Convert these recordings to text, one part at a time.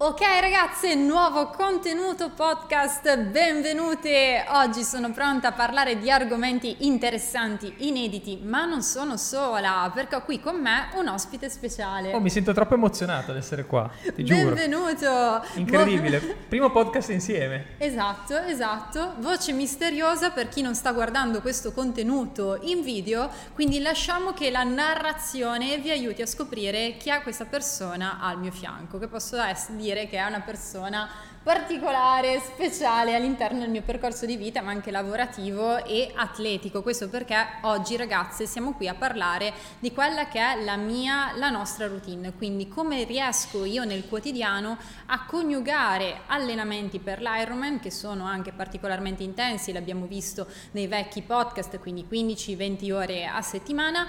Ok ragazze, nuovo contenuto podcast, benvenute! Oggi sono pronta a parlare di argomenti interessanti, inediti, ma non sono sola, perché ho qui con me un ospite speciale. Oh, mi sento troppo emozionato ad essere qua, ti giuro. Benvenuto! Incredibile, primo podcast insieme. Esatto, esatto. Voce misteriosa per chi non sta guardando questo contenuto in video, quindi lasciamo che la narrazione vi aiuti a scoprire chi è questa persona al mio fianco, che posso dire dire che è una persona particolare, speciale all'interno del mio percorso di vita, ma anche lavorativo e atletico. Questo perché oggi ragazze siamo qui a parlare di quella che è la mia, la nostra routine, quindi come riesco io nel quotidiano a coniugare allenamenti per l'Ironman che sono anche particolarmente intensi, l'abbiamo visto nei vecchi podcast, quindi 15-20 ore a settimana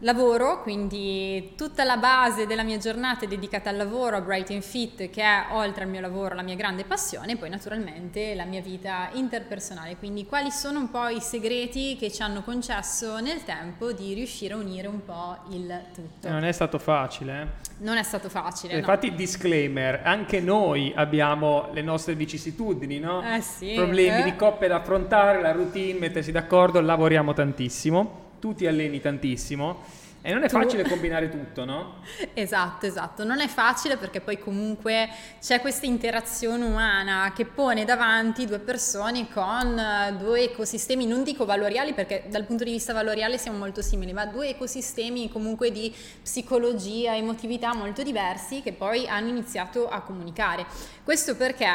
Lavoro, quindi tutta la base della mia giornata è dedicata al lavoro, a Bright and Fit, che è oltre al mio lavoro la mia grande passione, e poi naturalmente la mia vita interpersonale. Quindi quali sono un po' i segreti che ci hanno concesso nel tempo di riuscire a unire un po' il tutto? Non è stato facile. Eh? Non è stato facile. No. Infatti, disclaimer: anche noi abbiamo le nostre vicissitudini, no? Eh sì. Problemi eh. di coppia da affrontare, la routine, mettersi d'accordo, lavoriamo tantissimo tu ti alleni tantissimo e non è facile combinare tutto, no? Esatto, esatto. Non è facile perché poi comunque c'è questa interazione umana che pone davanti due persone con eh, due ecosistemi, non dico valoriali perché dal punto di vista valoriale siamo molto simili, ma due ecosistemi comunque di psicologia, emotività molto diversi che poi hanno iniziato a comunicare. Questo perché,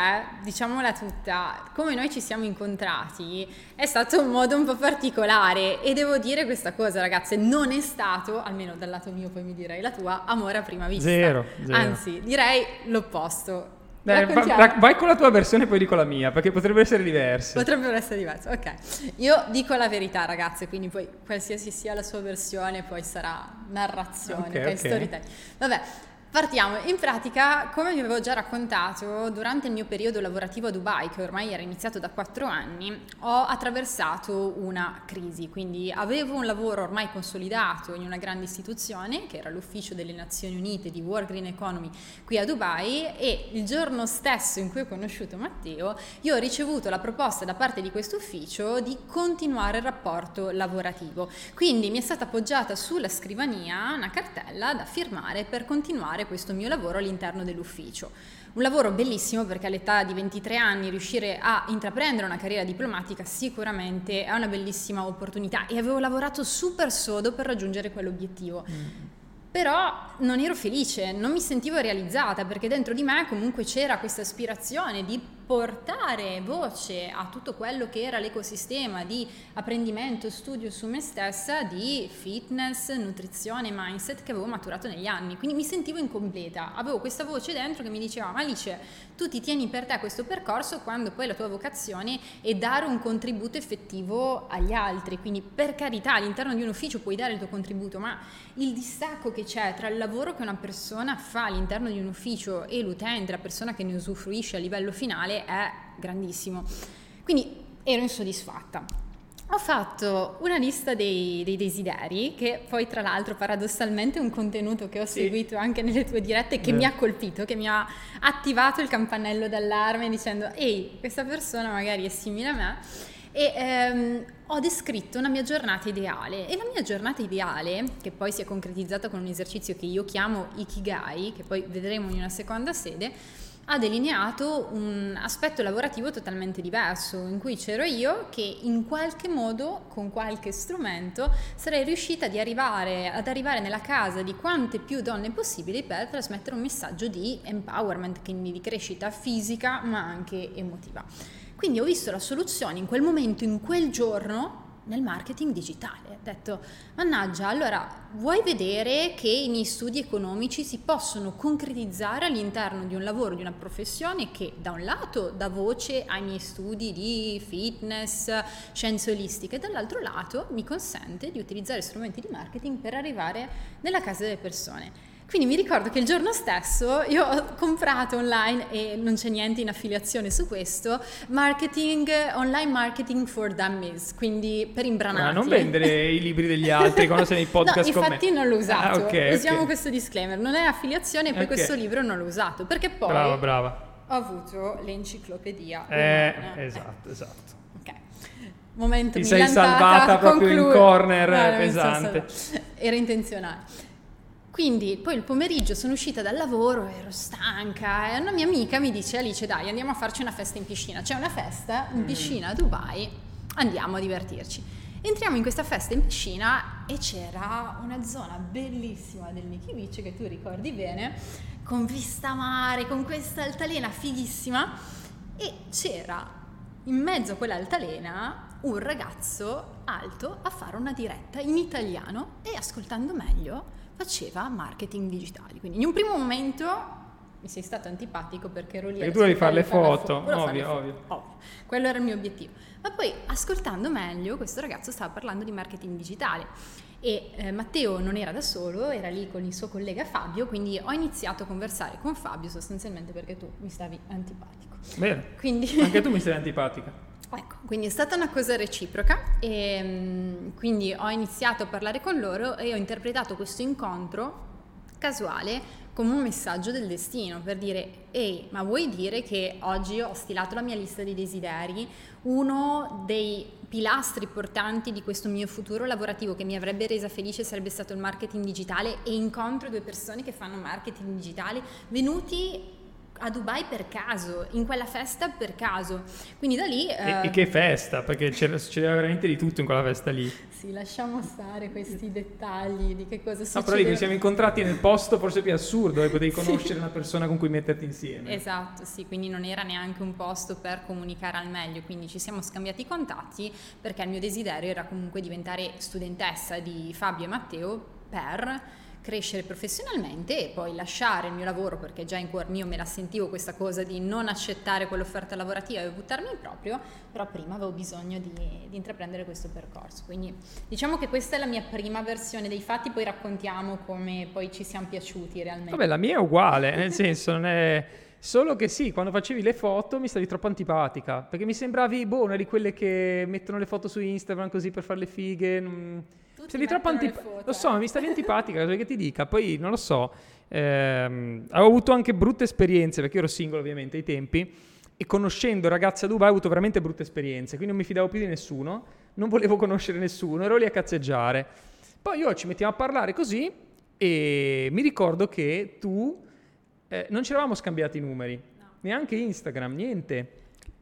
diciamola tutta, come noi ci siamo incontrati è stato un modo un po' particolare e devo dire questa cosa ragazze, non è stato almeno dal lato mio poi mi direi la tua, amore a prima vista. Zero. zero. Anzi, direi l'opposto. Dai, va, vai con la tua versione e poi dico la mia, perché potrebbero essere diverse. Potrebbero essere diverse, ok. Io dico la verità, ragazze, quindi poi qualsiasi sia la sua versione, poi sarà narrazione, ok, okay. storytelling. Vabbè, Partiamo, in pratica come vi avevo già raccontato durante il mio periodo lavorativo a Dubai che ormai era iniziato da quattro anni ho attraversato una crisi, quindi avevo un lavoro ormai consolidato in una grande istituzione che era l'ufficio delle Nazioni Unite di World Green Economy qui a Dubai e il giorno stesso in cui ho conosciuto Matteo io ho ricevuto la proposta da parte di questo ufficio di continuare il rapporto lavorativo, quindi mi è stata appoggiata sulla scrivania una cartella da firmare per continuare fare questo mio lavoro all'interno dell'ufficio. Un lavoro bellissimo perché all'età di 23 anni riuscire a intraprendere una carriera diplomatica sicuramente è una bellissima opportunità e avevo lavorato super sodo per raggiungere quell'obiettivo. Mm. Però non ero felice, non mi sentivo realizzata perché dentro di me comunque c'era questa aspirazione di portare voce a tutto quello che era l'ecosistema di apprendimento, studio su me stessa, di fitness, nutrizione, mindset che avevo maturato negli anni. Quindi mi sentivo incompleta, avevo questa voce dentro che mi diceva ma Alice, tu ti tieni per te questo percorso quando poi la tua vocazione è dare un contributo effettivo agli altri. Quindi per carità all'interno di un ufficio puoi dare il tuo contributo, ma il distacco che c'è tra il lavoro che una persona fa all'interno di un ufficio e l'utente, la persona che ne usufruisce a livello finale, è grandissimo. Quindi ero insoddisfatta. Ho fatto una lista dei, dei, desideri, che poi tra l'altro paradossalmente è un contenuto che ho sì. seguito anche nelle tue dirette che Beh. mi ha colpito, che mi ha attivato il campanello d'allarme dicendo ehi, questa persona magari è simile a me e ehm, ho descritto una mia giornata ideale e la mia giornata ideale, che poi si è concretizzata con un esercizio che io chiamo Ikigai, che poi vedremo in una seconda sede, ha delineato un aspetto lavorativo totalmente diverso, in cui c'ero io che in qualche modo, con qualche strumento, sarei riuscita arrivare, ad arrivare nella casa di quante più donne possibili per trasmettere un messaggio di empowerment, quindi di crescita fisica ma anche emotiva. Quindi ho visto la soluzione in quel momento, in quel giorno, nel marketing digitale. Ho detto, mannaggia, allora vuoi vedere che i miei studi economici si possono concretizzare all'interno di un lavoro, di una professione che da un lato dà voce ai miei studi di fitness, scienze olistiche, e dall'altro lato mi consente di utilizzare strumenti di marketing per arrivare nella casa delle persone. Quindi mi ricordo che il giorno stesso io ho comprato online e non c'è niente in affiliazione su questo, marketing, online marketing for dummies, quindi per imbranati. Ma non vendere i libri degli altri quando sei nei podcast no, infatti non l'ho usato. Ah, okay, Usiamo okay. questo disclaimer, non è affiliazione e poi okay. questo libro non l'ho usato, perché poi brava, brava. ho avuto l'enciclopedia. Eh, esatto, esatto. Ok. Momento Ti sei salvata proprio conclu- in corner no, pesante. Era intenzionale. Quindi poi il pomeriggio sono uscita dal lavoro, ero stanca e una mia amica mi dice Alice dai andiamo a farci una festa in piscina, c'è una festa in mm. piscina a Dubai, andiamo a divertirci. Entriamo in questa festa in piscina e c'era una zona bellissima del Nikki Beach che tu ricordi bene, con vista mare, con questa altalena fighissima e c'era in mezzo a quell'altalena un ragazzo alto a fare una diretta in italiano e ascoltando meglio faceva marketing digitale. Quindi in un primo momento mi sei stato antipatico perché ero lì e tu devi fare le foto, ovvio, ovvio. ovvio. Quello era il mio obiettivo. Ma poi ascoltando meglio, questo ragazzo stava parlando di marketing digitale e eh, Matteo non era da solo, era lì con il suo collega Fabio, quindi ho iniziato a conversare con Fabio sostanzialmente perché tu mi stavi antipatico. Bene. Quindi... Anche tu mi stai antipatica. Ecco, quindi è stata una cosa reciproca e mm, quindi ho iniziato a parlare con loro e ho interpretato questo incontro casuale come un messaggio del destino per dire ehi ma vuoi dire che oggi ho stilato la mia lista di desideri? Uno dei pilastri portanti di questo mio futuro lavorativo che mi avrebbe resa felice sarebbe stato il marketing digitale e incontro due persone che fanno marketing digitale venuti a Dubai per caso, in quella festa per caso. Quindi da lì... Eh... E, che festa, perché c'era, succedeva veramente di tutto in quella festa lì. Sì, lasciamo stare questi dettagli di che cosa succede. No, però lì ci siamo incontrati nel posto forse più assurdo, dove potevi conoscere sì. una persona con cui metterti insieme. Esatto, sì, quindi non era neanche un posto per comunicare al meglio, quindi ci siamo scambiati i contatti perché il mio desiderio era comunque diventare studentessa di Fabio e Matteo per crescere professionalmente e poi lasciare il mio lavoro perché già in cuor mio me la sentivo questa cosa di non accettare quell'offerta lavorativa e buttarmi in proprio, però prima avevo bisogno di, di, intraprendere questo percorso. Quindi diciamo che questa è la mia prima versione dei fatti, poi raccontiamo come poi ci siamo piaciuti realmente. Vabbè, la mia è uguale, nel senso non è... Solo che sì, quando facevi le foto mi stavi troppo antipatica, perché mi sembravi, boh, una di quelle che mettono le foto su Instagram così per fare le fighe. Non sei troppo antipatica. Lo so, mi stavi antipatica, cosa che ti dica. Poi non lo so. Ehm, avevo avuto anche brutte esperienze, perché io ero singolo ovviamente ai tempi. E conoscendo ragazze a Dubai ho avuto veramente brutte esperienze. Quindi non mi fidavo più di nessuno. Non volevo conoscere nessuno. Ero lì a cazzeggiare. Poi io ci mettiamo a parlare così. E mi ricordo che tu. Eh, non ci eravamo scambiati i numeri. No. Neanche Instagram, niente.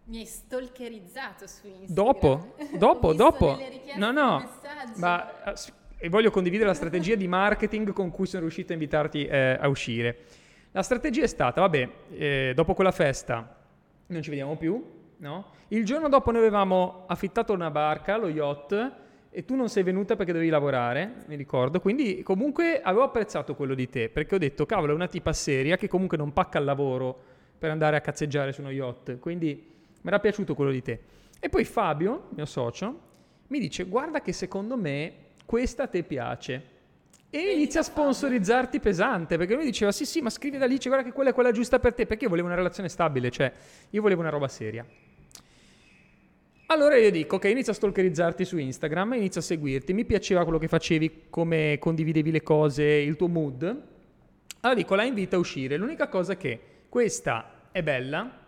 Mi hai stalkerizzato su Instagram. Dopo, dopo, dopo. No, no. Ma eh, e voglio condividere la strategia di marketing con cui sono riuscito a invitarti eh, a uscire. La strategia è stata, vabbè, eh, dopo quella festa non ci vediamo più, no? Il giorno dopo noi avevamo affittato una barca, lo yacht, e tu non sei venuta perché dovevi lavorare, mi ricordo, quindi comunque avevo apprezzato quello di te, perché ho detto, cavolo, è una tipa seria che comunque non pacca il lavoro per andare a cazzeggiare su uno yacht, quindi mi era piaciuto quello di te. E poi Fabio, mio socio, mi dice guarda che secondo me questa te piace. E inizia a sponsorizzarti pesante, perché lui diceva sì sì ma scrivi da lì, guarda che quella è quella giusta per te, perché io volevo una relazione stabile, cioè io volevo una roba seria. Allora io dico, ok, inizio a stalkerizzarti su Instagram, inizio a seguirti, mi piaceva quello che facevi, come condividevi le cose, il tuo mood. Allora dico, la invito a uscire. L'unica cosa è che questa è bella,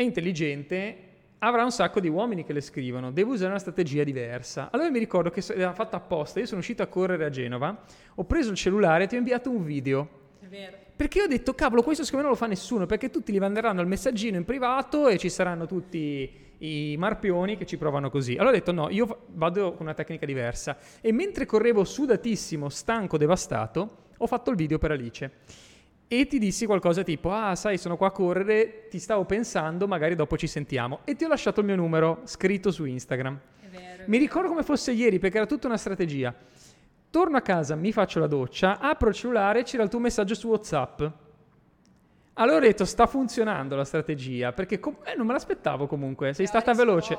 è intelligente, avrà un sacco di uomini che le scrivono, devo usare una strategia diversa. Allora mi ricordo che l'aveva fatta apposta, io sono uscito a correre a Genova, ho preso il cellulare e ti ho inviato un video. È vero. Perché ho detto, cavolo, questo secondo me non lo fa nessuno, perché tutti gli manderanno il messaggino in privato e ci saranno tutti i marpioni che ci provano così. Allora ho detto, no, io vado con una tecnica diversa. E mentre correvo sudatissimo, stanco, devastato, ho fatto il video per Alice e ti dissi qualcosa tipo, ah sai sono qua a correre, ti stavo pensando, magari dopo ci sentiamo. E ti ho lasciato il mio numero scritto su Instagram. È vero, è mi ricordo come fosse ieri perché era tutta una strategia. Torno a casa, mi faccio la doccia, apro il cellulare, c'era il tuo messaggio su WhatsApp. Allora ho detto, sta funzionando la strategia, perché com- eh, non me l'aspettavo comunque, sei stata veloce.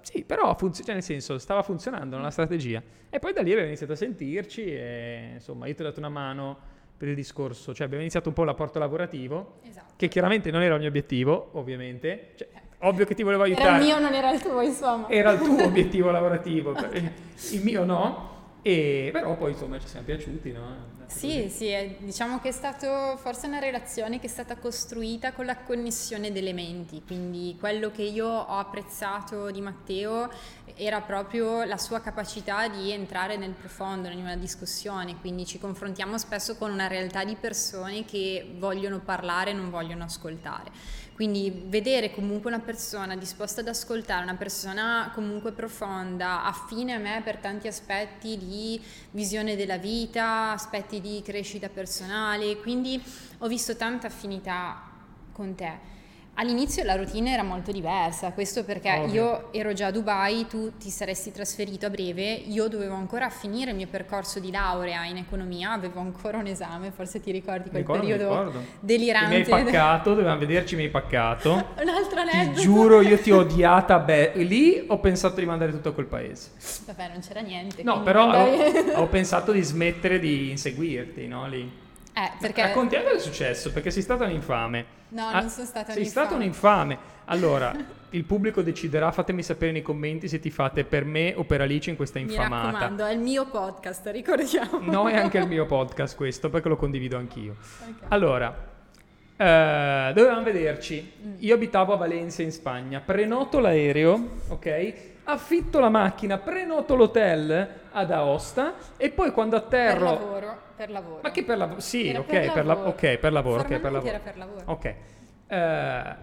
Sì, però, funz- cioè nel senso, stava funzionando la strategia. E poi da lì abbiamo iniziato a sentirci e insomma io ti ho dato una mano per il discorso, cioè abbiamo iniziato un po' l'apporto lavorativo, esatto. che chiaramente non era il mio obiettivo, ovviamente, cioè, ovvio che ti volevo aiutare. Era il mio, non era il tuo, insomma. Era il tuo obiettivo lavorativo, okay. il mio no, e però poi insomma ci siamo piaciuti, no? Sì, sì, diciamo che è stato forse una relazione che è stata costruita con la connessione di elementi, quindi quello che io ho apprezzato di Matteo era proprio la sua capacità di entrare nel profondo, in una discussione, quindi ci confrontiamo spesso con una realtà di persone che vogliono parlare e non vogliono ascoltare. Quindi vedere comunque una persona disposta ad ascoltare, una persona comunque profonda, affine a me per tanti aspetti di visione della vita, aspetti di crescita personale, quindi ho visto tanta affinità con te. All'inizio la routine era molto diversa, questo perché Ovvio. io ero già a Dubai, tu ti saresti trasferito a breve, io dovevo ancora finire il mio percorso di laurea in economia, avevo ancora un esame, forse ti ricordi quel ricordo, periodo delirante. Mi hai paccato, dovevamo vederci, mi hai paccato. un altro aneddoto. Ti giuro, io ti ho odiata, beh, lì ho pensato di mandare tutto a quel paese. Vabbè, non c'era niente. No, però mandavi... ho, ho pensato di smettere di inseguirti, no, lì. Eh, perché... Raccontiamo cosa è successo, perché sei stata un'infame. No, ah, non sono stata sei un'infame. Sei stata un'infame. Allora, il pubblico deciderà, fatemi sapere nei commenti se ti fate per me o per Alice in questa infamata. Mi raccomando, è il mio podcast, ricordiamo. No, è anche il mio podcast questo, perché lo condivido anch'io. Okay. Allora, eh, dovevamo vederci. Mm. Io abitavo a Valencia in Spagna, prenoto l'aereo, ok? Affitto la macchina, prenoto l'hotel ad Aosta e poi quando atterro... Per lavoro per lavoro. Ma che per lavoro? Sì, ok, per, per, la, ok, per lavoro. Okay, per lavoro. era per lavoro. Ok. Uh,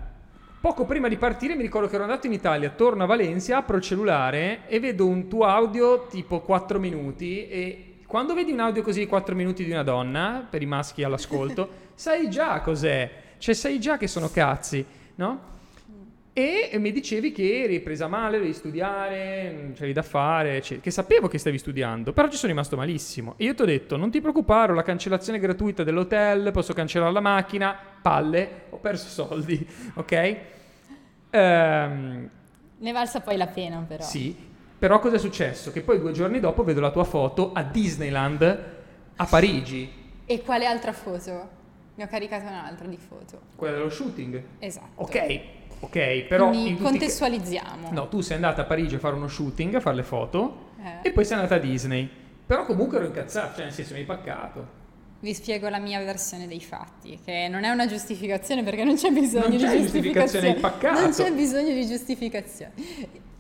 poco prima di partire mi ricordo che ero andato in Italia, torno a Valencia, apro il cellulare e vedo un tuo audio tipo 4 minuti e quando vedi un audio così 4 minuti di una donna, per i maschi all'ascolto, sai già cos'è, cioè sai già che sono cazzi, no? E mi dicevi che eri presa male, devi studiare, c'eri da fare, eccetera. che sapevo che stavi studiando, però ci sono rimasto malissimo. E io ti ho detto, non ti preoccupare, ho la cancellazione gratuita dell'hotel, posso cancellare la macchina, palle, ho perso soldi, ok? Um, ne valsa poi la pena però. Sì, però cosa è successo? Che poi due giorni dopo vedo la tua foto a Disneyland a Parigi. E quale altra foto? Ne ho caricato un'altra di foto. Quella dello shooting? Esatto. Ok, Ok, però... Quindi contestualizziamo. Ca- no, tu sei andata a Parigi a fare uno shooting, a fare le foto, eh. e poi sei andata a Disney. Però comunque ero incazzato, cioè nel senso mi hai paccato. Vi spiego la mia versione dei fatti, che non è una giustificazione perché non c'è bisogno non c'è di giustificazione. giustificazione non c'è bisogno di giustificazione.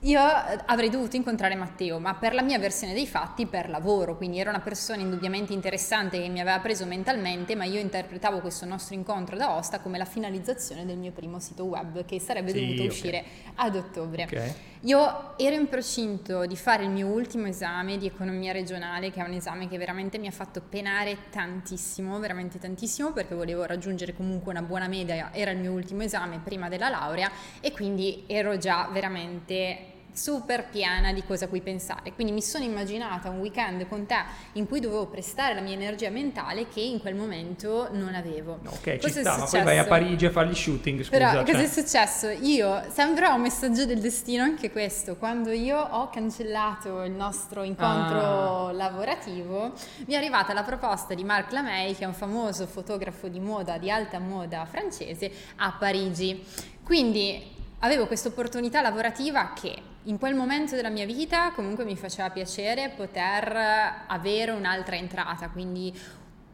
Io avrei dovuto incontrare Matteo, ma per la mia versione dei fatti, per lavoro, quindi era una persona indubbiamente interessante che mi aveva preso mentalmente, ma io interpretavo questo nostro incontro da Osta come la finalizzazione del mio primo sito web che sarebbe sì, dovuto okay. uscire ad ottobre. Okay. Io ero in procinto di fare il mio ultimo esame di economia regionale, che è un esame che veramente mi ha fatto penare tantissimo, veramente tantissimo, perché volevo raggiungere comunque una buona media, era il mio ultimo esame prima della laurea e quindi ero già veramente super piena di cosa a cui pensare. Quindi mi sono immaginata un weekend con te in cui dovevo prestare la mia energia mentale che in quel momento non avevo. Ok, cosa ci sta, ma poi vai a Parigi a fare gli shooting, scusa. Però cioè. cosa è successo? Io, sembra un messaggio del destino anche questo, quando io ho cancellato il nostro incontro ah. lavorativo, mi è arrivata la proposta di Marc Lamey, che è un famoso fotografo di moda, di alta moda francese, a Parigi. Quindi avevo questa opportunità lavorativa che in quel momento della mia vita comunque mi faceva piacere poter avere un'altra entrata, quindi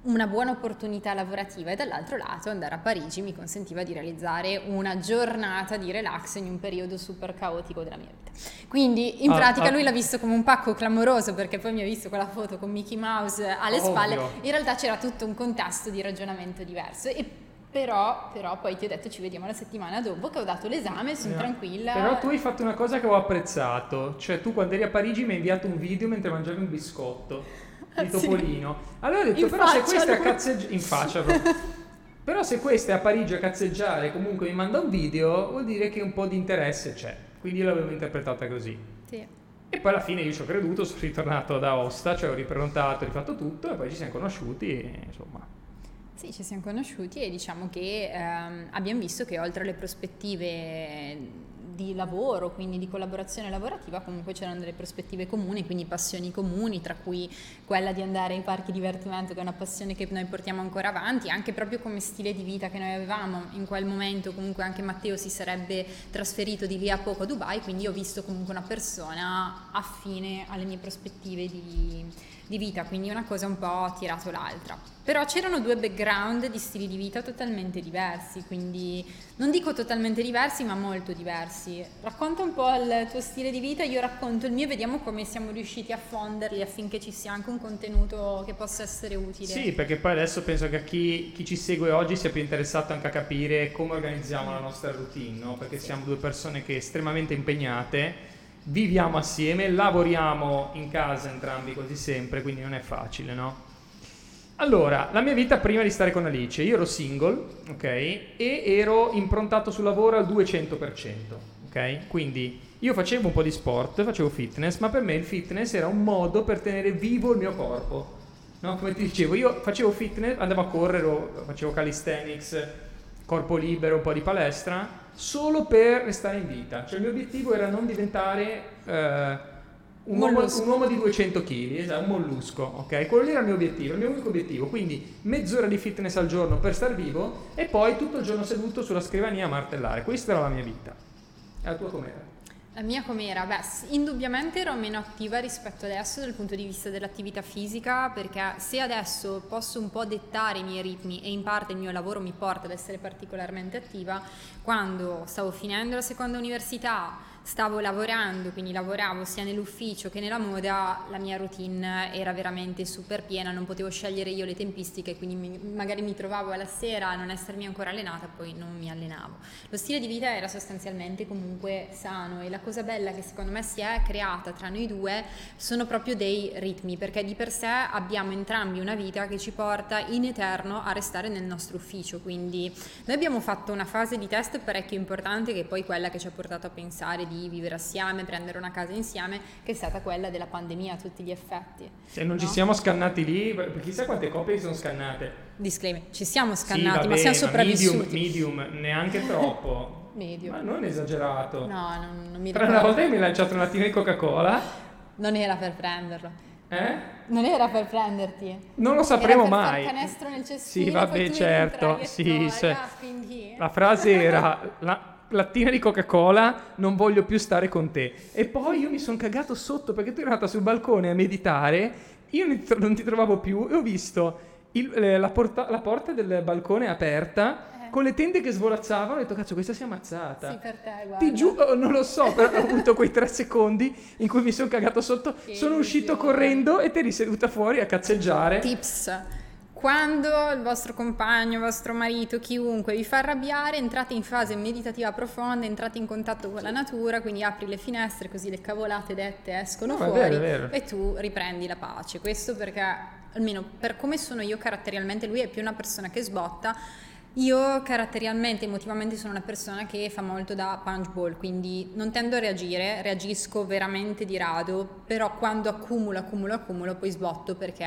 una buona opportunità lavorativa e dall'altro lato andare a Parigi mi consentiva di realizzare una giornata di relax in un periodo super caotico della mia vita. Quindi in ah, pratica ah. lui l'ha visto come un pacco clamoroso perché poi mi ha visto quella foto con Mickey Mouse alle Ovvio. spalle, in realtà c'era tutto un contesto di ragionamento diverso e però, però, poi ti ho detto ci vediamo la settimana dopo che ho dato l'esame, sono no. tranquilla. Però tu hai fatto una cosa che ho apprezzato, cioè tu quando eri a Parigi mi hai inviato un video mentre mangiavi un biscotto di Topolino. Sì. Allora ho detto in però se questo è a cazzeggiare... In faccia però se questo è a Parigi a cazzeggiare comunque mi manda un video vuol dire che un po' di interesse c'è. Quindi io l'avevo interpretata così. Sì. E poi alla fine io ci ho creduto, sono ritornato da Osta, cioè ho riprontato, ho rifatto tutto e poi ci siamo conosciuti e insomma sì, ci siamo conosciuti e diciamo che ehm, abbiamo visto che oltre alle prospettive di lavoro, quindi di collaborazione lavorativa, comunque c'erano delle prospettive comuni, quindi passioni comuni, tra cui quella di andare ai parchi divertimento, che è una passione che noi portiamo ancora avanti, anche proprio come stile di vita che noi avevamo. In quel momento, comunque anche Matteo si sarebbe trasferito di lì a poco a Dubai, quindi ho visto comunque una persona affine alle mie prospettive di di vita, quindi una cosa un po' ha tirato l'altra. Però c'erano due background di stili di vita totalmente diversi, quindi non dico totalmente diversi, ma molto diversi. Racconta un po' il tuo stile di vita, io racconto il mio e vediamo come siamo riusciti a fonderli affinché ci sia anche un contenuto che possa essere utile. Sì, perché poi adesso penso che chi, chi ci segue oggi sia più interessato anche a capire come organizziamo la nostra routine, no? perché sì. siamo due persone che estremamente impegnate viviamo assieme, lavoriamo in casa entrambi quasi sempre, quindi non è facile, no? Allora, la mia vita prima di stare con Alice, io ero single, ok? E ero improntato sul lavoro al 200%, ok? Quindi io facevo un po' di sport, facevo fitness, ma per me il fitness era un modo per tenere vivo il mio corpo. No? Come ti dicevo, io facevo fitness, andavo a correre, facevo calisthenics, corpo libero, un po' di palestra, solo per restare in vita. Cioè il mio obiettivo era non diventare eh, un, uomo, un, uomo, di 200 kg, esatto, un mollusco, ok? Quello lì era il mio obiettivo, il mio unico obiettivo. Quindi mezz'ora di fitness al giorno per star vivo e poi tutto il giorno seduto sulla scrivania a martellare. Questa era la mia vita. E la tua com'era? La mia com'era? Beh, indubbiamente ero meno attiva rispetto adesso dal punto di vista dell'attività fisica, perché se adesso posso un po' dettare i miei ritmi e in parte il mio lavoro mi porta ad essere particolarmente attiva, quando stavo finendo la seconda università, stavo lavorando, quindi lavoravo sia nell'ufficio che nella moda, la mia routine era veramente super piena, non potevo scegliere io le tempistiche, quindi mi, magari mi trovavo alla sera a non essermi ancora allenata, poi non mi allenavo. Lo stile di vita era sostanzialmente comunque sano e la cosa bella che secondo me si è creata tra noi due sono proprio dei ritmi, perché di per sé abbiamo entrambi una vita che ci porta in eterno a restare nel nostro ufficio, quindi noi abbiamo fatto una fase di test parecchio importante che è poi quella che ci ha portato a pensare di di vivere assieme, prendere una casa insieme, che è stata quella della pandemia a tutti gli effetti. Se non no? ci siamo scannati lì, chissà quante copie sono scannate. Disclaimer, ci siamo scannati, sì, ma siamo sopravvissuti. Medium, medium neanche troppo. medium. Ma non esagerato. No, non, non mi ricordo. Però una volta mi hai lanciato un attimo di Coca-Cola. Non era per prenderlo. Eh? Non era per prenderti. Non lo sapremo era per mai. Far canestro nel cestino. Sì, vabbè, certo. Sì, sì. Quindi... La frase era la, lattina di Coca-Cola, non voglio più stare con te. E poi io mi sono cagato sotto perché tu eri andata sul balcone a meditare, io non ti trovavo più e ho visto il, eh, la, porta, la, porta del balcone aperta. Eh. Con le tende che svolazzavano, ho detto, cazzo, questa si è ammazzata. Sì, per te, guarda. Ti giuro, non lo so, però ho avuto quei tre secondi in cui mi sono cagato sotto. Che sono uscito correndo e te eri seduta fuori a cazzeggiare. Tips quando il vostro compagno, il vostro marito, chiunque vi fa arrabbiare, entrate in fase meditativa profonda, entrate in contatto con la natura, quindi apri le finestre così le cavolate dette escono no, fuori vero, vero. e tu riprendi la pace. Questo perché, almeno per come sono io caratterialmente, lui è più una persona che sbotta io caratterialmente, emotivamente sono una persona che fa molto da punch ball, quindi non tendo a reagire, reagisco veramente di rado, però quando accumulo, accumulo, accumulo, poi sbotto perché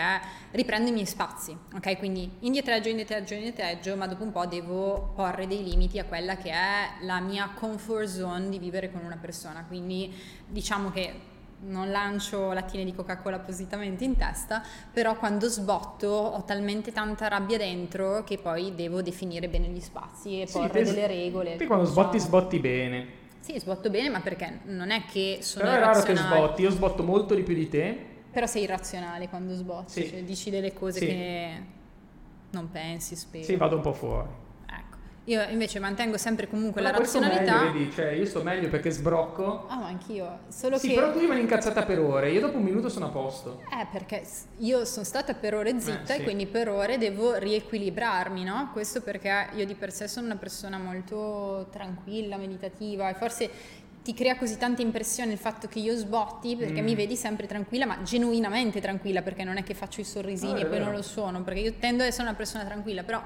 riprendo i miei spazi, ok? Quindi indietreggio, indietreggio, indietreggio, ma dopo un po' devo porre dei limiti a quella che è la mia comfort zone di vivere con una persona, quindi diciamo che non lancio lattine di Coca-Cola appositamente in testa, però quando sbotto ho talmente tanta rabbia dentro che poi devo definire bene gli spazi e sì, porre delle regole. Te quando sbotti so. sbotti bene. Sì, sbotto bene, ma perché non è che sono Però è raro che sbotti, io sbotto molto di più di te. Però sei irrazionale quando sbotti, sì. cioè dici delle cose sì. che non pensi, spero. Sì, vado un po' fuori. Io invece mantengo sempre comunque però la razionalità. Meglio, vedi, cioè io sto meglio perché sbrocco. Ah, ma anch'io. Solo sì, che... però tu rimani incazzata per ore, io dopo un minuto sono a posto. Eh, perché io sono stata per ore zitta eh, sì. e quindi per ore devo riequilibrarmi, no? Questo perché io di per sé sono una persona molto tranquilla, meditativa e forse ti crea così tanta impressione il fatto che io sbotti perché mm. mi vedi sempre tranquilla, ma genuinamente tranquilla, perché non è che faccio i sorrisini ah, e poi non lo sono, perché io tendo ad essere una persona tranquilla, però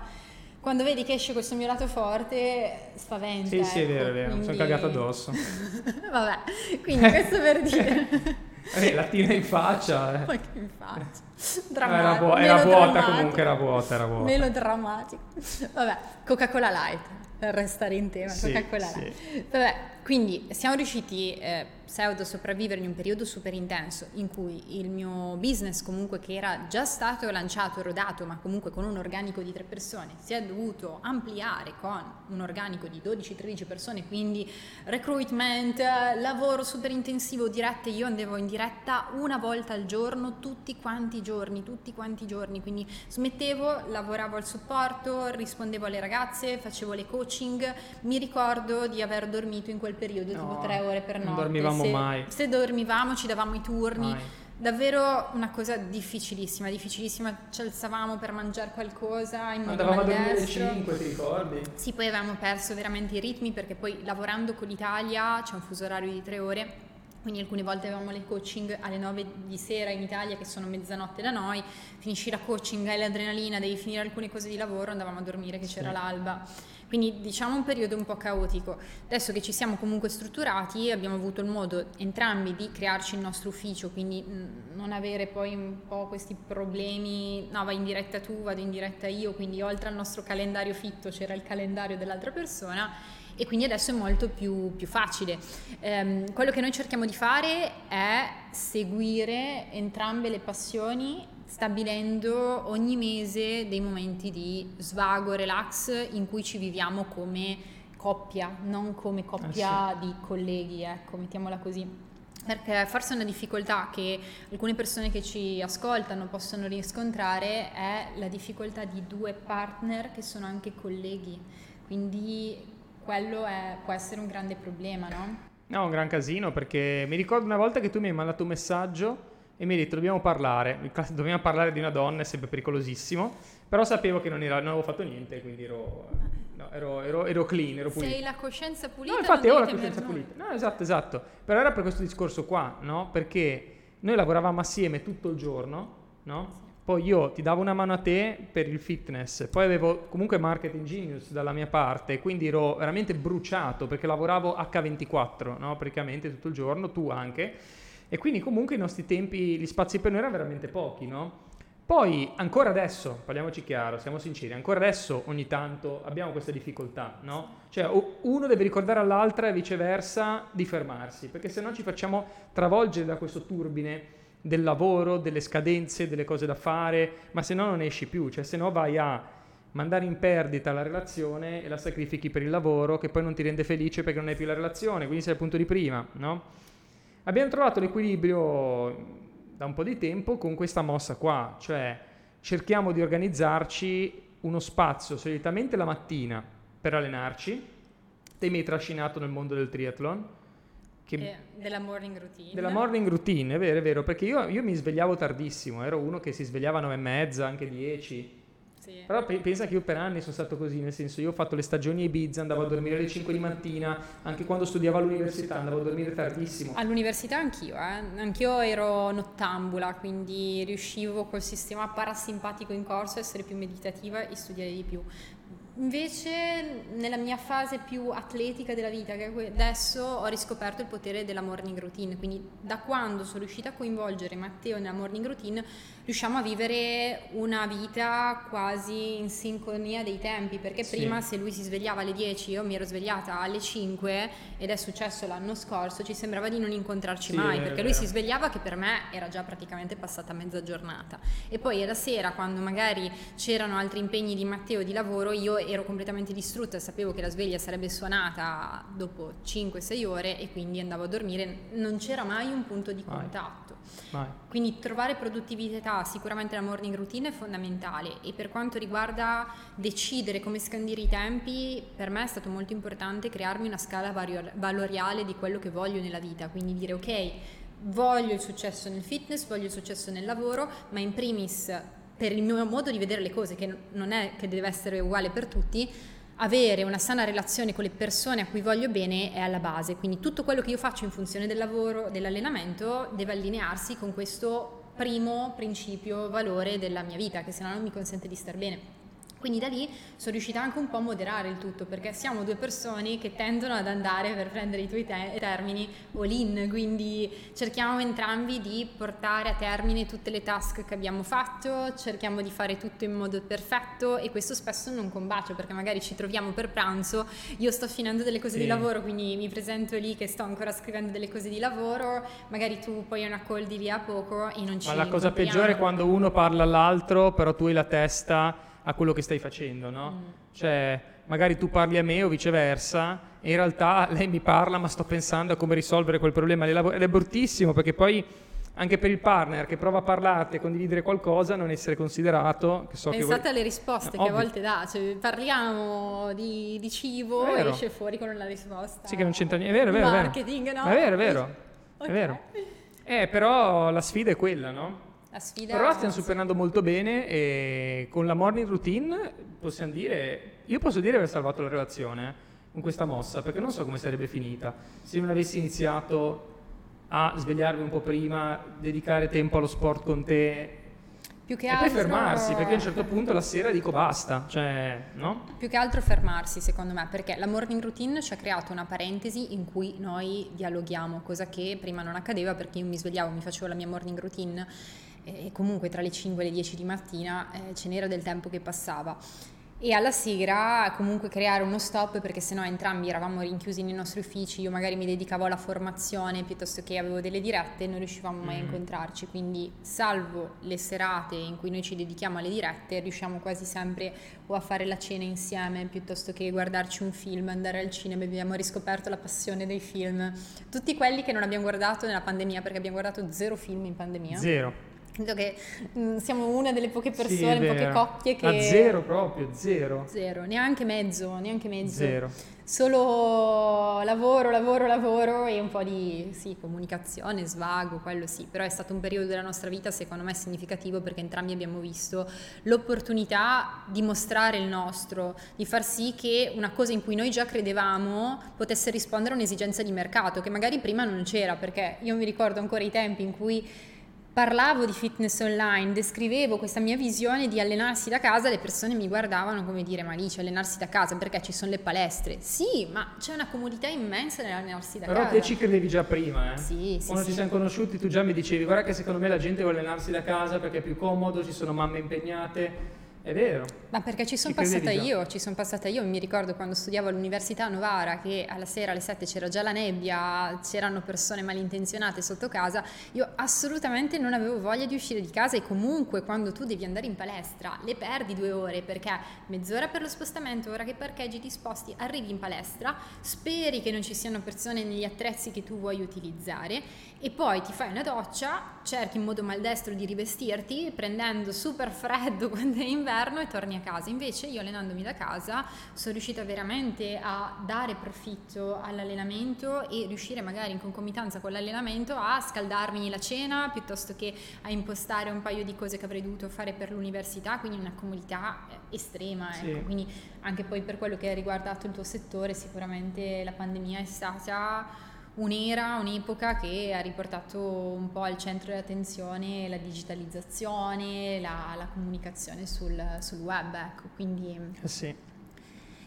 quando vedi che esce questo mio lato forte, spaventa. Sì, sì, è vero, è vero, quindi... sono cagato addosso. Vabbè, quindi questo per dire... Eh, lattina in faccia. Eh. Ma che in faccia? Drammatico. Era, bu- era vuota comunque, era vuota, era vuota. Melodrammatico. Vabbè, Coca-Cola Light. per restare in tema, sì, calcolare. Sì. Vabbè, quindi siamo riusciti eh, pseudo sopravvivere in un periodo super intenso in cui il mio business comunque che era già stato lanciato, rodato, ma comunque con un organico di tre persone, si è dovuto ampliare con un organico di 12-13 persone, quindi recruitment, lavoro super intensivo, dirette, io andavo in diretta una volta al giorno, tutti quanti i giorni, tutti quanti i giorni, quindi smettevo, lavoravo al supporto, rispondevo alle ragazze, facevo le coaching, mi ricordo di aver dormito in quel periodo no, tipo tre ore per notte. Se, mai. Se dormivamo ci davamo i turni. Mai. Davvero una cosa difficilissima, difficilissima. Ci alzavamo per mangiare qualcosa in modo Andavamo a dormire alle 5, ti ricordi? Sì, poi avevamo perso veramente i ritmi perché poi lavorando con l'Italia c'è un fuso orario di tre ore quindi alcune volte avevamo le coaching alle 9 di sera in Italia che sono mezzanotte da noi, finisci la coaching, hai l'adrenalina, devi finire alcune cose di lavoro, andavamo a dormire che c'era sì. l'alba. Quindi diciamo un periodo un po' caotico. Adesso che ci siamo comunque strutturati abbiamo avuto il modo entrambi di crearci il nostro ufficio, quindi non avere poi un po' questi problemi, no vai in diretta tu, vado in diretta io, quindi oltre al nostro calendario fitto c'era il calendario dell'altra persona e quindi adesso è molto più, più facile. Um, quello che noi cerchiamo di fare è seguire entrambe le passioni stabilendo ogni mese dei momenti di svago, relax in cui ci viviamo come coppia, non come coppia ah, sì. di colleghi, ecco, mettiamola così perché forse una difficoltà che alcune persone che ci ascoltano possono riscontrare è la difficoltà di due partner che sono anche colleghi, quindi quello è, può essere un grande problema, no? No, un gran casino perché mi ricordo una volta che tu mi hai mandato un messaggio e mi hai detto dobbiamo parlare, dobbiamo parlare di una donna, è sempre pericolosissimo, però sapevo che non, era, non avevo fatto niente, quindi ero, no, ero, ero, ero clean, ero pulito. Sei la coscienza pulita? No, infatti ho la coscienza pulita. No, esatto, esatto. Però era per questo discorso qua, no? Perché noi lavoravamo assieme tutto il giorno, no? Poi io ti davo una mano a te per il fitness, poi avevo comunque marketing genius dalla mia parte, quindi ero veramente bruciato perché lavoravo H24, no? praticamente tutto il giorno, tu anche, e quindi comunque i nostri tempi, gli spazi per noi erano veramente pochi, no? Poi ancora adesso, parliamoci chiaro, siamo sinceri, ancora adesso ogni tanto abbiamo questa difficoltà, no? Cioè uno deve ricordare all'altra e viceversa di fermarsi, perché se no ci facciamo travolgere da questo turbine del lavoro, delle scadenze, delle cose da fare, ma se no non esci più, cioè se no vai a mandare in perdita la relazione e la sacrifichi per il lavoro che poi non ti rende felice perché non hai più la relazione, quindi sei al punto di prima, no? Abbiamo trovato l'equilibrio da un po' di tempo con questa mossa qua, cioè cerchiamo di organizzarci uno spazio solitamente la mattina per allenarci, te mi hai trascinato nel mondo del triathlon, eh, della morning routine. Della morning routine, è vero, è vero, perché io, io, mi svegliavo tardissimo, ero uno che si svegliava a 9 e mezza, anche 10. Sì. Però pe- pensa che io per anni sono stato così, nel senso io ho fatto le stagioni a Ibiza, andavo a dormire alle 5 di mattina, anche quando studiavo all'università andavo a dormire tardissimo. All'università anch'io, eh? anch'io ero nottambula, quindi riuscivo col sistema parasimpatico in corso a essere più meditativa e studiare di più. Invece nella mia fase più atletica della vita, che adesso ho riscoperto il potere della morning routine, quindi da quando sono riuscita a coinvolgere Matteo nella morning routine riusciamo a vivere una vita quasi in sincronia dei tempi, perché sì. prima se lui si svegliava alle 10, io mi ero svegliata alle 5 ed è successo l'anno scorso, ci sembrava di non incontrarci sì, mai, perché lui si svegliava che per me era già praticamente passata mezza giornata. E poi alla sera, quando magari c'erano altri impegni di Matteo di lavoro, io ero completamente distrutta, sapevo che la sveglia sarebbe suonata dopo 5-6 ore e quindi andavo a dormire, non c'era mai un punto di contatto. Mai. Quindi trovare produttività, sicuramente la morning routine è fondamentale e per quanto riguarda decidere come scandire i tempi, per me è stato molto importante crearmi una scala valoriale di quello che voglio nella vita, quindi dire ok, voglio il successo nel fitness, voglio il successo nel lavoro, ma in primis per il mio modo di vedere le cose, che non è che deve essere uguale per tutti, avere una sana relazione con le persone a cui voglio bene è alla base, quindi tutto quello che io faccio in funzione del lavoro, dell'allenamento, deve allinearsi con questo primo principio, valore della mia vita, che se no non mi consente di star bene. Quindi da lì sono riuscita anche un po' a moderare il tutto perché siamo due persone che tendono ad andare per prendere i tuoi te- termini all in, quindi cerchiamo entrambi di portare a termine tutte le task che abbiamo fatto, cerchiamo di fare tutto in modo perfetto e questo spesso non combacia perché magari ci troviamo per pranzo, io sto finendo delle cose sì. di lavoro, quindi mi presento lì che sto ancora scrivendo delle cose di lavoro, magari tu poi hai una call di lì a poco e non ci Ma la cosa peggiore è quando uno parla all'altro, però tu hai la testa a quello che stai facendo, no? Mm. Cioè, magari tu parli a me o viceversa, e in realtà lei mi parla, ma sto pensando a come risolvere quel problema. Ed è bruttissimo perché poi anche per il partner che prova a parlarti e condividere qualcosa, non essere considerato. Che so Pensate che voi... alle risposte no, che a volte dà, cioè, parliamo di, di cibo e esce fuori con la risposta. Sì, che non c'entra niente. È vero, è vero. Marketing, no? È vero, è vero. Okay. È vero. Eh, però la sfida è quella, no? La sfida Però la stiamo superando molto bene e con la morning routine possiamo dire, io posso dire di aver salvato la relazione con questa mossa, perché non so come sarebbe finita se non avessi iniziato a svegliarmi un po' prima, dedicare tempo allo sport con te più che e altro... poi fermarsi, perché a un certo punto la sera dico basta, cioè, no? Più che altro fermarsi, secondo me, perché la morning routine ci ha creato una parentesi in cui noi dialoghiamo, cosa che prima non accadeva perché io mi svegliavo, mi facevo la mia morning routine e comunque tra le 5 e le 10 di mattina eh, ce n'era del tempo che passava e alla sera comunque creare uno stop perché sennò entrambi eravamo rinchiusi nei nostri uffici, io magari mi dedicavo alla formazione piuttosto che avevo delle dirette e non riuscivamo mai mm. a incontrarci, quindi salvo le serate in cui noi ci dedichiamo alle dirette riusciamo quasi sempre o a fare la cena insieme piuttosto che guardarci un film, andare al cinema, abbiamo riscoperto la passione dei film, tutti quelli che non abbiamo guardato nella pandemia perché abbiamo guardato zero film in pandemia. Zero. Credo che mh, mm, siamo una delle poche persone, sì, poche coppie che... A zero proprio, zero. Zero, neanche mezzo, neanche mezzo. Zero. Solo lavoro, lavoro, lavoro e un po' di sì, comunicazione, svago, quello sì. Però è stato un periodo della nostra vita secondo me significativo perché entrambi abbiamo visto l'opportunità di mostrare il nostro, di far sì che una cosa in cui noi già credevamo potesse rispondere a un'esigenza di mercato che magari prima non c'era perché io mi ricordo ancora i tempi in cui parlavo di fitness online, descrivevo questa mia visione di allenarsi da casa, le persone mi guardavano come dire, ma lì c'è allenarsi da casa perché ci sono le palestre. Sì, ma c'è una comodità immensa nell'allenarsi da Però casa. Però te ci credevi già prima, eh? Sì, sì. Quando sì. ci siamo conosciuti tu già mi dicevi, guarda che secondo me la gente vuole allenarsi da casa perché è più comodo, ci sono mamme impegnate è vero. Ma perché ci sono passata io, ci sono passata io, mi ricordo quando studiavo all'Università Novara che alla sera alle 7 c'era già la nebbia, c'erano persone malintenzionate sotto casa, io assolutamente non avevo voglia di uscire di casa e comunque quando tu devi andare in palestra le perdi due ore perché mezz'ora per lo spostamento, ora che parcheggi ti sposti, arrivi in palestra, speri che non ci siano persone negli attrezzi che tu vuoi utilizzare e poi ti fai una doccia, cerchi in modo maldestro di rivestirti prendendo super freddo quando è inverno e torni a casa. Invece io allenandomi da casa sono riuscita veramente a dare profitto all'allenamento e riuscire magari in concomitanza con l'allenamento a scaldarmi la cena piuttosto che a impostare un paio di cose che avrei dovuto fare per l'università, quindi una comodità eh, estrema. Ecco. Sì. Quindi anche poi per quello che ha riguardato il tuo settore sicuramente la pandemia è stata un'era, un'epoca che ha riportato un po' al centro dell'attenzione la digitalizzazione, la, la comunicazione sul, sul, web, ecco, quindi... Eh sì.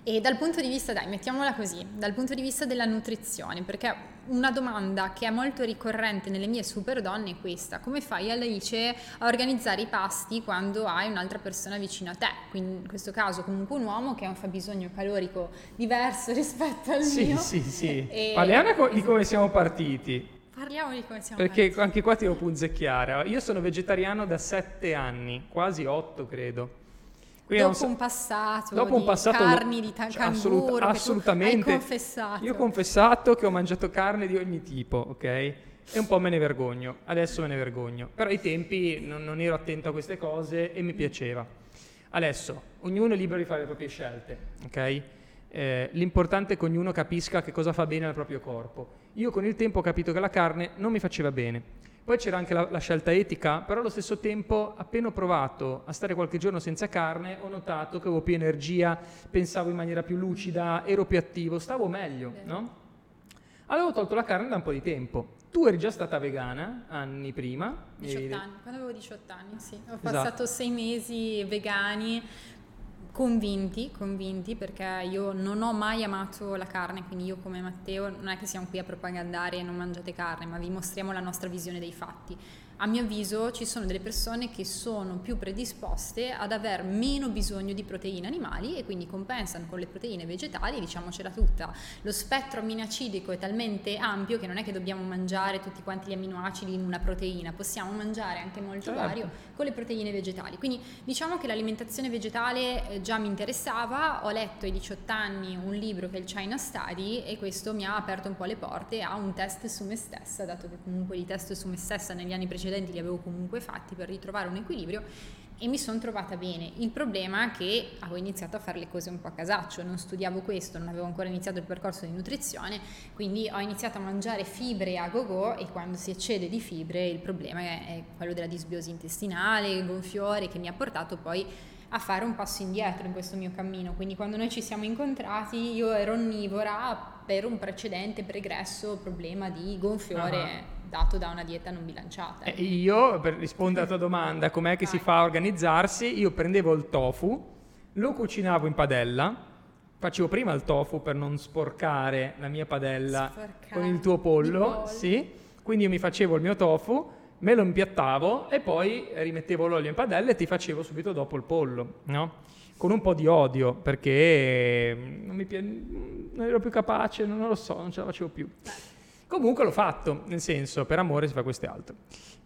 E dal punto di vista, dai, mettiamola così, dal punto di vista della nutrizione, perché una domanda che è molto ricorrente nelle mie super donne è questa, come fai Alice a organizzare i pasti quando hai un'altra persona vicino a te? Quindi in questo caso comunque un uomo che ha un fabbisogno calorico diverso rispetto al sì, mio. Sì, sì, sì. E... Parliamo di come siamo partiti. Parliamo di come siamo Perché partiti. anche qua ti devo punzecchiare. Io sono vegetariano da sette anni, quasi otto credo. Quindi dopo un passato dopo un passato carni di cioè, assolut- assolutamente. confessato. Io ho confessato che ho mangiato carne di ogni tipo, ok? E un po' me ne vergogno, adesso me ne vergogno. Però ai tempi non, non ero attento a queste cose e mi piaceva. Adesso, ognuno è libero di fare le proprie scelte, ok? Eh, l'importante è che ognuno capisca che cosa fa bene al proprio corpo. Io con il tempo ho capito che la carne non mi faceva bene poi c'era anche la, la, scelta etica, però allo stesso tempo, appena ho provato a stare qualche giorno senza carne, ho notato che avevo più energia, pensavo in maniera più lucida, ero più attivo, stavo meglio, no? Avevo tolto la carne da un po' di tempo. Tu eri già stata vegana anni prima. 18 anni, quando avevo 18 anni, sì. Ho esatto. passato sei mesi vegani convinti, convinti perché io non ho mai amato la carne, quindi io come Matteo non è che siamo qui a propagandare non mangiate carne, ma vi mostriamo la nostra visione dei fatti a mio avviso ci sono delle persone che sono più predisposte ad aver meno bisogno di proteine animali e quindi compensano con le proteine vegetali, diciamocela tutta. Lo spettro aminoacidico è talmente ampio che non è che dobbiamo mangiare tutti quanti gli aminoacidi in una proteina, possiamo mangiare anche molto certo. vario con le proteine vegetali. Quindi diciamo che l'alimentazione vegetale eh, già mi interessava, ho letto ai 18 anni un libro che è il China Study e questo mi ha aperto un po' le porte a un test su me stessa, dato che comunque i test su me stessa negli anni precedenti precedenti li avevo comunque fatti per ritrovare un equilibrio e mi sono trovata bene. Il problema è che avevo iniziato a fare le cose un po' a casaccio, non studiavo questo, non avevo ancora iniziato il percorso di nutrizione, quindi ho iniziato a mangiare fibre a go-go e quando si eccede di fibre il problema è quello della disbiosi intestinale, il gonfiore che mi ha portato poi a fare un passo indietro in questo mio cammino. Quindi quando noi ci siamo incontrati io ero onnivora per un precedente pregresso problema di gonfiore. Uh-huh dato da una dieta non bilanciata. Eh, io, per rispondere alla tua domanda, com'è che Vai. si fa a organizzarsi, io prendevo il tofu, lo cucinavo in padella, facevo prima il tofu per non sporcare la mia padella sporcare con il tuo pollo, sì, quindi io mi facevo il mio tofu, me lo impiattavo e poi rimettevo l'olio in padella e ti facevo subito dopo il pollo, no? Con un po' di odio perché non, mi, non ero più capace, non lo so, non ce la facevo più. Comunque l'ho fatto, nel senso, per amore si fa questo e altro.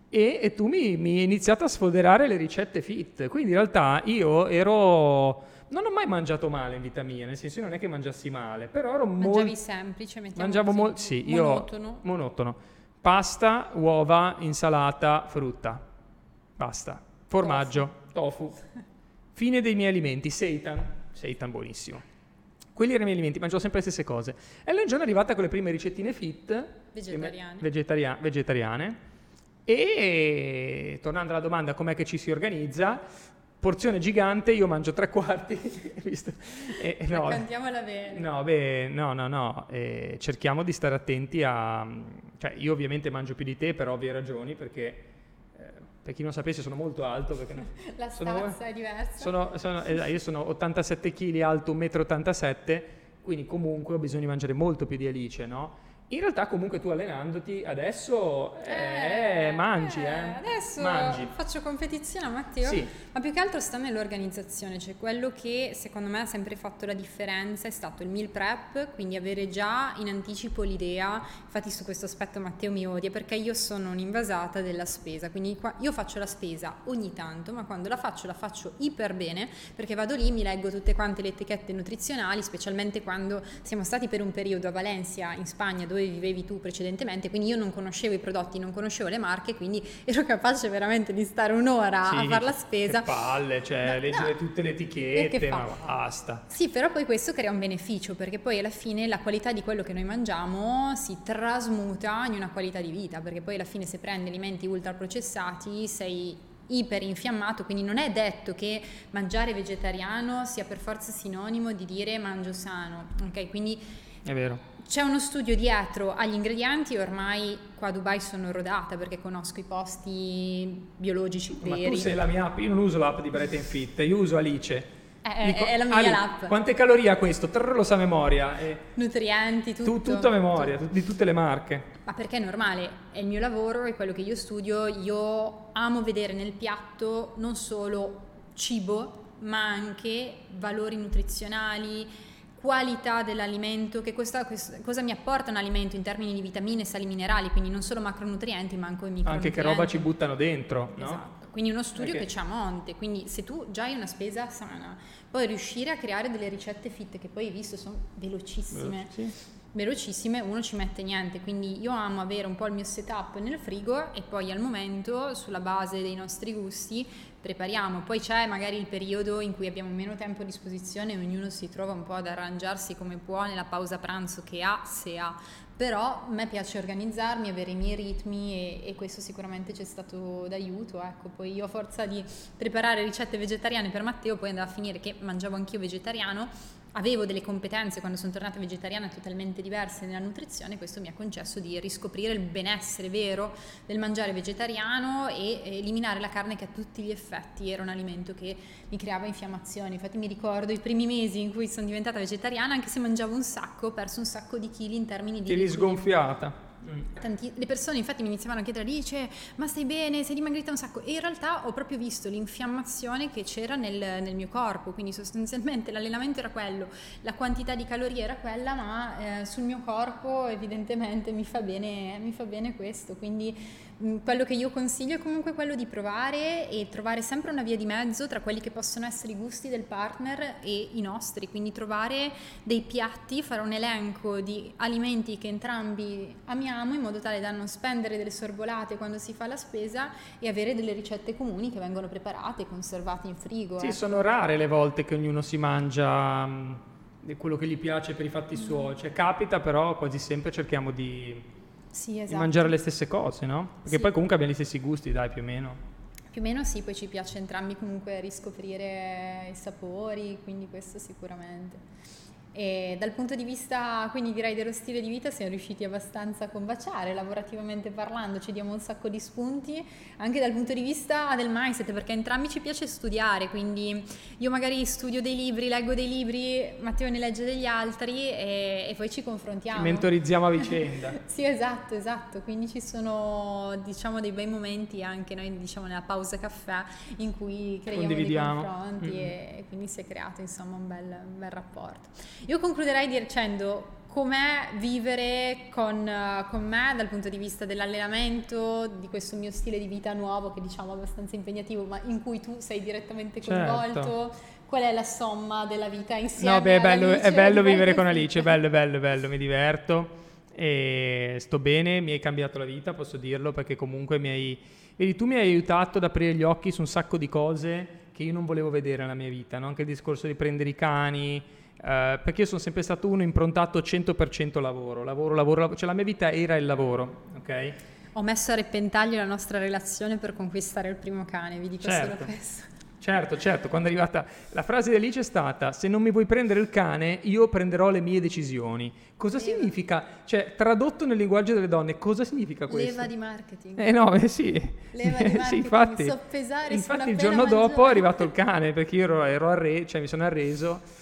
E, e tu mi, mi hai iniziato a sfoderare le ricette fit, quindi in realtà io ero... Non ho mai mangiato male in vita mia, nel senso non è che mangiassi male, però ero molto... Mangiavi semplice, mettiamo Mangiavo molto... Sì, io... Monotono. Pasta, uova, insalata, frutta. Basta. Formaggio, tofu. tofu. Fine dei miei alimenti. Seitan. Seitan buonissimo. Quelli erano i miei alimenti, mangiavo sempre le stesse cose. E un giorno è arrivata con le prime ricettine fit. Vegetariane. Vegetaria- vegetariane. E tornando alla domanda com'è che ci si organizza, porzione gigante, io mangio tre quarti. visto? E, no, Raccontiamola bene. No, beh, no, no, no. Eh, cerchiamo di stare attenti a... Cioè, io ovviamente mangio più di te per ovvie ragioni, perché per chi non sapesse sono molto alto perché no, la stazza è diversa sono, sono, io sono 87 kg alto 1,87 m quindi comunque ho bisogno di mangiare molto più di Alice no? In realtà comunque tu allenandoti adesso eh, eh, mangi, eh, eh. Adesso mangi. faccio competizione a Matteo, sì. ma più che altro sta nell'organizzazione, cioè quello che secondo me ha sempre fatto la differenza è stato il meal prep, quindi avere già in anticipo l'idea, infatti su questo aspetto Matteo mi odia perché io sono un'invasata della spesa, quindi qua, io faccio la spesa ogni tanto, ma quando la faccio la faccio iper bene perché vado lì, mi leggo tutte quante le etichette nutrizionali, specialmente quando siamo stati per un periodo a Valencia in Spagna dove dove vivevi tu precedentemente, quindi io non conoscevo i prodotti, non conoscevo le marche, quindi ero capace veramente di stare un'ora sì, a fare la spesa. Che palle, cioè no, leggere no. tutte le etichette, ma basta. Sì, però poi questo crea un beneficio, perché poi alla fine la qualità di quello che noi mangiamo si trasmuta in una qualità di vita, perché poi alla fine se prendi alimenti ultraprocessati sei iperinfiammato, quindi non è detto che mangiare vegetariano sia per forza sinonimo di dire mangio sano, ok? Quindi è vero c'è uno studio dietro agli ingredienti, ormai qua a Dubai sono rodata perché conosco i posti biologici veri. Ma tu sei la mia app, io non uso l'app di Bread Fit, io uso Alice. È, Dico, è la mia Ali, app. Quante calorie ha questo? Trrr, lo sa a memoria. E Nutrienti, tutto. Tu, tutto a memoria, tutto. di tutte le marche. Ma perché è normale, è il mio lavoro, è quello che io studio, io amo vedere nel piatto non solo cibo, ma anche valori nutrizionali, qualità dell'alimento, che questa, questa, cosa mi apporta un alimento in termini di vitamine, sali minerali, quindi non solo macronutrienti ma anche micronutrienti. Anche che roba ci buttano dentro, no? Esatto, quindi uno studio Perché... che c'ha monte, quindi se tu già hai una spesa sana, poi riuscire a creare delle ricette fit che poi hai visto sono velocissime. Sì velocissime, uno ci mette niente, quindi io amo avere un po' il mio setup nel frigo e poi al momento, sulla base dei nostri gusti, prepariamo. Poi c'è magari il periodo in cui abbiamo meno tempo a disposizione ognuno si trova un po' ad arrangiarsi come può nella pausa pranzo che ha, se ha. Però a me piace organizzarmi, avere i miei ritmi e, e questo sicuramente ci è stato d'aiuto. Ecco, poi io a forza di preparare ricette vegetariane per Matteo, poi andava a finire che mangiavo anch'io vegetariano avevo delle competenze quando sono tornata vegetariana totalmente diverse nella nutrizione, questo mi ha concesso di riscoprire il benessere vero del mangiare vegetariano e eliminare la carne che a tutti gli effetti era un alimento che mi creava infiammazioni. Infatti mi ricordo i primi mesi in cui sono diventata vegetariana, anche se mangiavo un sacco, ho perso un sacco di chili in termini di... Ti eri sgonfiata. Tanti, le persone infatti mi iniziavano a chiedere, dice ma stai bene, sei dimagrita un sacco. E in realtà ho proprio visto l'infiammazione che c'era nel, nel mio corpo, quindi sostanzialmente l'allenamento era quello, la quantità di calorie era quella, ma eh, sul mio corpo evidentemente mi fa bene, mi fa bene questo, quindi Mm, quello che io consiglio è comunque quello di provare e trovare sempre una via di mezzo tra quelli che possono essere i gusti del partner e i nostri, quindi trovare dei piatti, fare un elenco di alimenti che entrambi amiamo in modo tale da non spendere delle sorvolate quando si fa la spesa e avere delle ricette comuni che vengono preparate, conservate in frigo. Sì, eh. sono rare le volte che ognuno si mangia mm, quello che gli piace per i fatti mm. suoi, cioè capita però quasi sempre cerchiamo di sì, esatto. di mangiare le stesse cose, no? Perché sì. poi comunque abbiamo gli stessi gusti, dai, più o meno. Più o meno sì, poi ci piace entrambi comunque riscoprire i sapori, quindi questo sicuramente. E dal punto di vista, quindi direi dello stile di vita, siamo riusciti abbastanza a combaciare, lavorativamente parlando, ci diamo un sacco di spunti, anche dal punto di vista del mindset, perché entrambi ci piace studiare, quindi io magari studio dei libri, leggo dei libri, Matteo ne legge degli altri e, e poi ci confrontiamo. Ci mentorizziamo a vicenda. sì, esatto, esatto, quindi ci sono diciamo dei bei momenti anche noi diciamo nella pausa caffè in cui creiamo dei confronti mm-hmm. e, e, quindi si è creato insomma un bel, un bel rapporto. Io concluderei dicendo com'è vivere con, con, me dal punto di vista dell'allenamento, di questo mio stile di vita nuovo che diciamo abbastanza impegnativo, ma in cui tu sei direttamente coinvolto. Certo. Qual è la somma della vita insieme? No, beh, è bello, è bello vivere con Alice, è bello, bello, bello, mi diverto e sto bene, mi hai cambiato la vita, posso dirlo, perché comunque mi hai... Vedi, tu mi hai aiutato ad aprire gli occhi su un sacco di cose che io non volevo vedere nella mia vita, no? anche il discorso di prendere i cani, Uh, perché io sono sempre stato uno improntato 100% lavoro, lavoro, lavoro, cioè la mia vita era il lavoro, ok? Ho messo a repentaglio la nostra relazione per conquistare il primo cane, vi dico certo. solo questo. Certo, certo, quando è arrivata la frase di Alice è stata se non mi vuoi prendere il cane, io prenderò le mie decisioni. Cosa Leva. significa? Cioè, tradotto nel linguaggio delle donne, cosa significa questo? Leva di marketing. Eh no, eh sì. Leva di marketing, sì, infatti, infatti il giorno mangiare. dopo è arrivato il cane, perché io ero, ero arreso, cioè mi sono arreso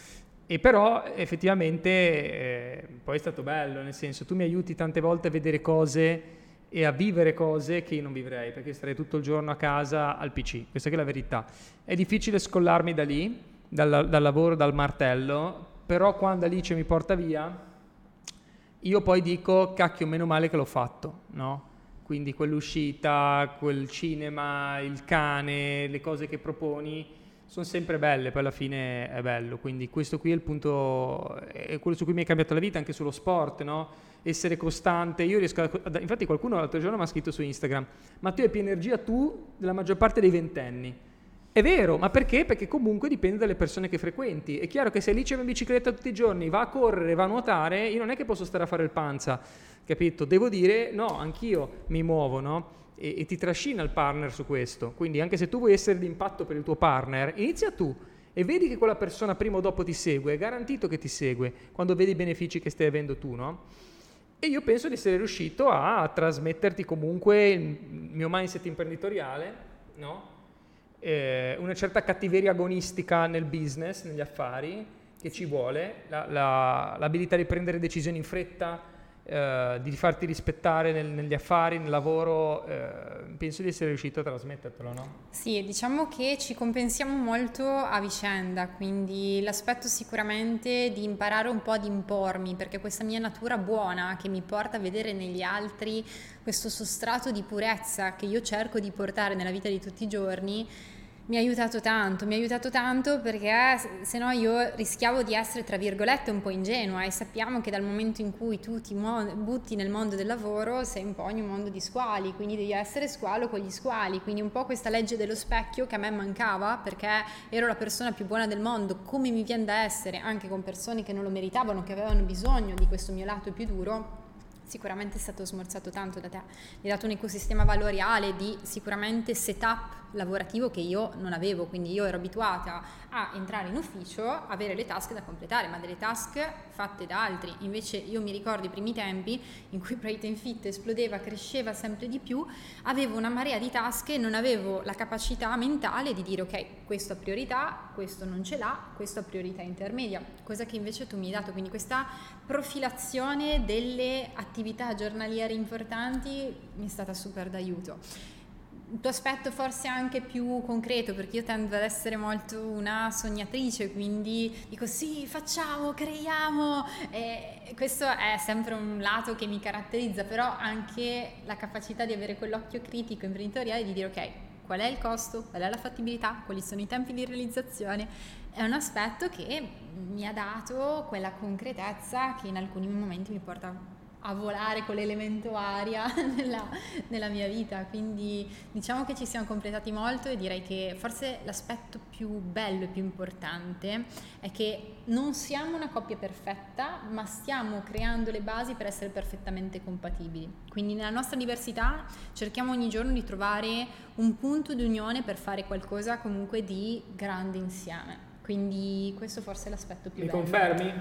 e però effettivamente eh, poi è stato bello, nel senso tu mi aiuti tante volte a vedere cose e a vivere cose che io non vivrei, perché starei tutto il giorno a casa al PC, questa è la verità. È difficile scollarmi da lì, dal, dal lavoro, dal martello, però quando Alice mi porta via, io poi dico, cacchio, meno male che l'ho fatto, no? Quindi quell'uscita, quel cinema, il cane, le cose che proponi, sono sempre belle, poi alla fine è bello, quindi questo qui è il punto, è quello su cui mi è cambiato la vita, anche sullo sport, no? Essere costante, io riesco a, infatti qualcuno l'altro giorno mi ha scritto su Instagram, ma tu hai più energia tu della maggior parte dei ventenni. È vero, ma perché? Perché comunque dipende dalle persone che frequenti. È chiaro che se lì c'è in bicicletta tutti i giorni, va a correre, va a nuotare, io non è che posso stare a fare il panza, capito? Devo dire, no, anch'io mi muovo, no? E, e ti trascina il partner su questo. Quindi anche se tu vuoi essere d'impatto per il tuo partner, inizia tu e vedi che quella persona prima o dopo ti segue, è garantito che ti segue quando vedi i benefici che stai avendo tu, no? E io penso di essere riuscito a trasmetterti comunque il mio mindset imprenditoriale, no? eh, una certa cattiveria agonistica nel business, negli affari, che ci vuole, la, la, l'abilità di prendere decisioni in fretta, eh, di farti rispettare nel, negli affari, nel lavoro, eh, penso di essere riuscito a trasmettertelo, no? Sì, diciamo che ci compensiamo molto a vicenda, quindi l'aspetto sicuramente di imparare un po' ad impormi, perché questa mia natura buona che mi porta a vedere negli altri questo sostrato di purezza che io cerco di portare nella vita di tutti i giorni, mi ha aiutato tanto, mi ha aiutato tanto perché se no io rischiavo di essere tra virgolette un po' ingenua e sappiamo che dal momento in cui tu ti mo- butti nel mondo del lavoro sei un po' in un mondo di squali, quindi devi essere squalo con gli squali, quindi un po' questa legge dello specchio che a me mancava perché ero la persona più buona del mondo, come mi viene da essere anche con persone che non lo meritavano, che avevano bisogno di questo mio lato più duro sicuramente è stato smorzato tanto da te, mi hai dato un ecosistema valoriale di sicuramente setup lavorativo che io non avevo, quindi io ero abituata a entrare in ufficio, avere le task da completare, ma delle task fatte da altri. Invece io mi ricordo i primi tempi in cui Brighton Fit esplodeva, cresceva sempre di più, avevo una marea di task e non avevo la capacità mentale di dire ok, questo ha priorità, questo non ce l'ha, questo ha priorità intermedia, cosa che invece tu mi hai dato, quindi questa profilazione delle attività giornaliere importanti mi è stata super d'aiuto. Il tuo aspetto forse anche più concreto, perché io tendo ad essere molto una sognatrice, quindi dico sì, facciamo, creiamo, e questo è sempre un lato che mi caratterizza, però anche la capacità di avere quell'occhio critico imprenditoriale di dire ok, qual è il costo, qual è la fattibilità, quali sono i tempi di realizzazione, è un aspetto che mi ha dato quella concretezza che in alcuni momenti mi porta a volare con l'elemento aria nella, nella, mia vita, quindi diciamo che ci siamo completati molto e direi che forse l'aspetto più bello e più importante è che non siamo una coppia perfetta, ma stiamo creando le basi per essere perfettamente compatibili. Quindi nella nostra diversità cerchiamo ogni giorno di trovare un punto di unione per fare qualcosa comunque di grande insieme. Quindi questo forse è l'aspetto più Mi bello. Mi confermi?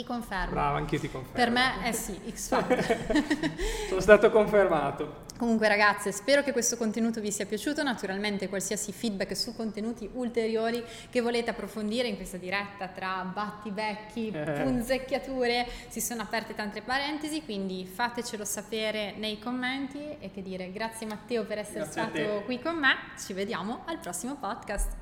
Ti confermo. Brava, anch'io ti confermo. Per me è sì, X Factor. Sono stato confermato. Comunque ragazze, spero che questo contenuto vi sia piaciuto, naturalmente qualsiasi feedback su contenuti ulteriori che volete approfondire in questa diretta tra battibecchi, eh. punzecchiature, si sono aperte tante parentesi, quindi fatecelo sapere nei commenti e che dire grazie Matteo per essere grazie stato qui con me, ci vediamo al prossimo podcast.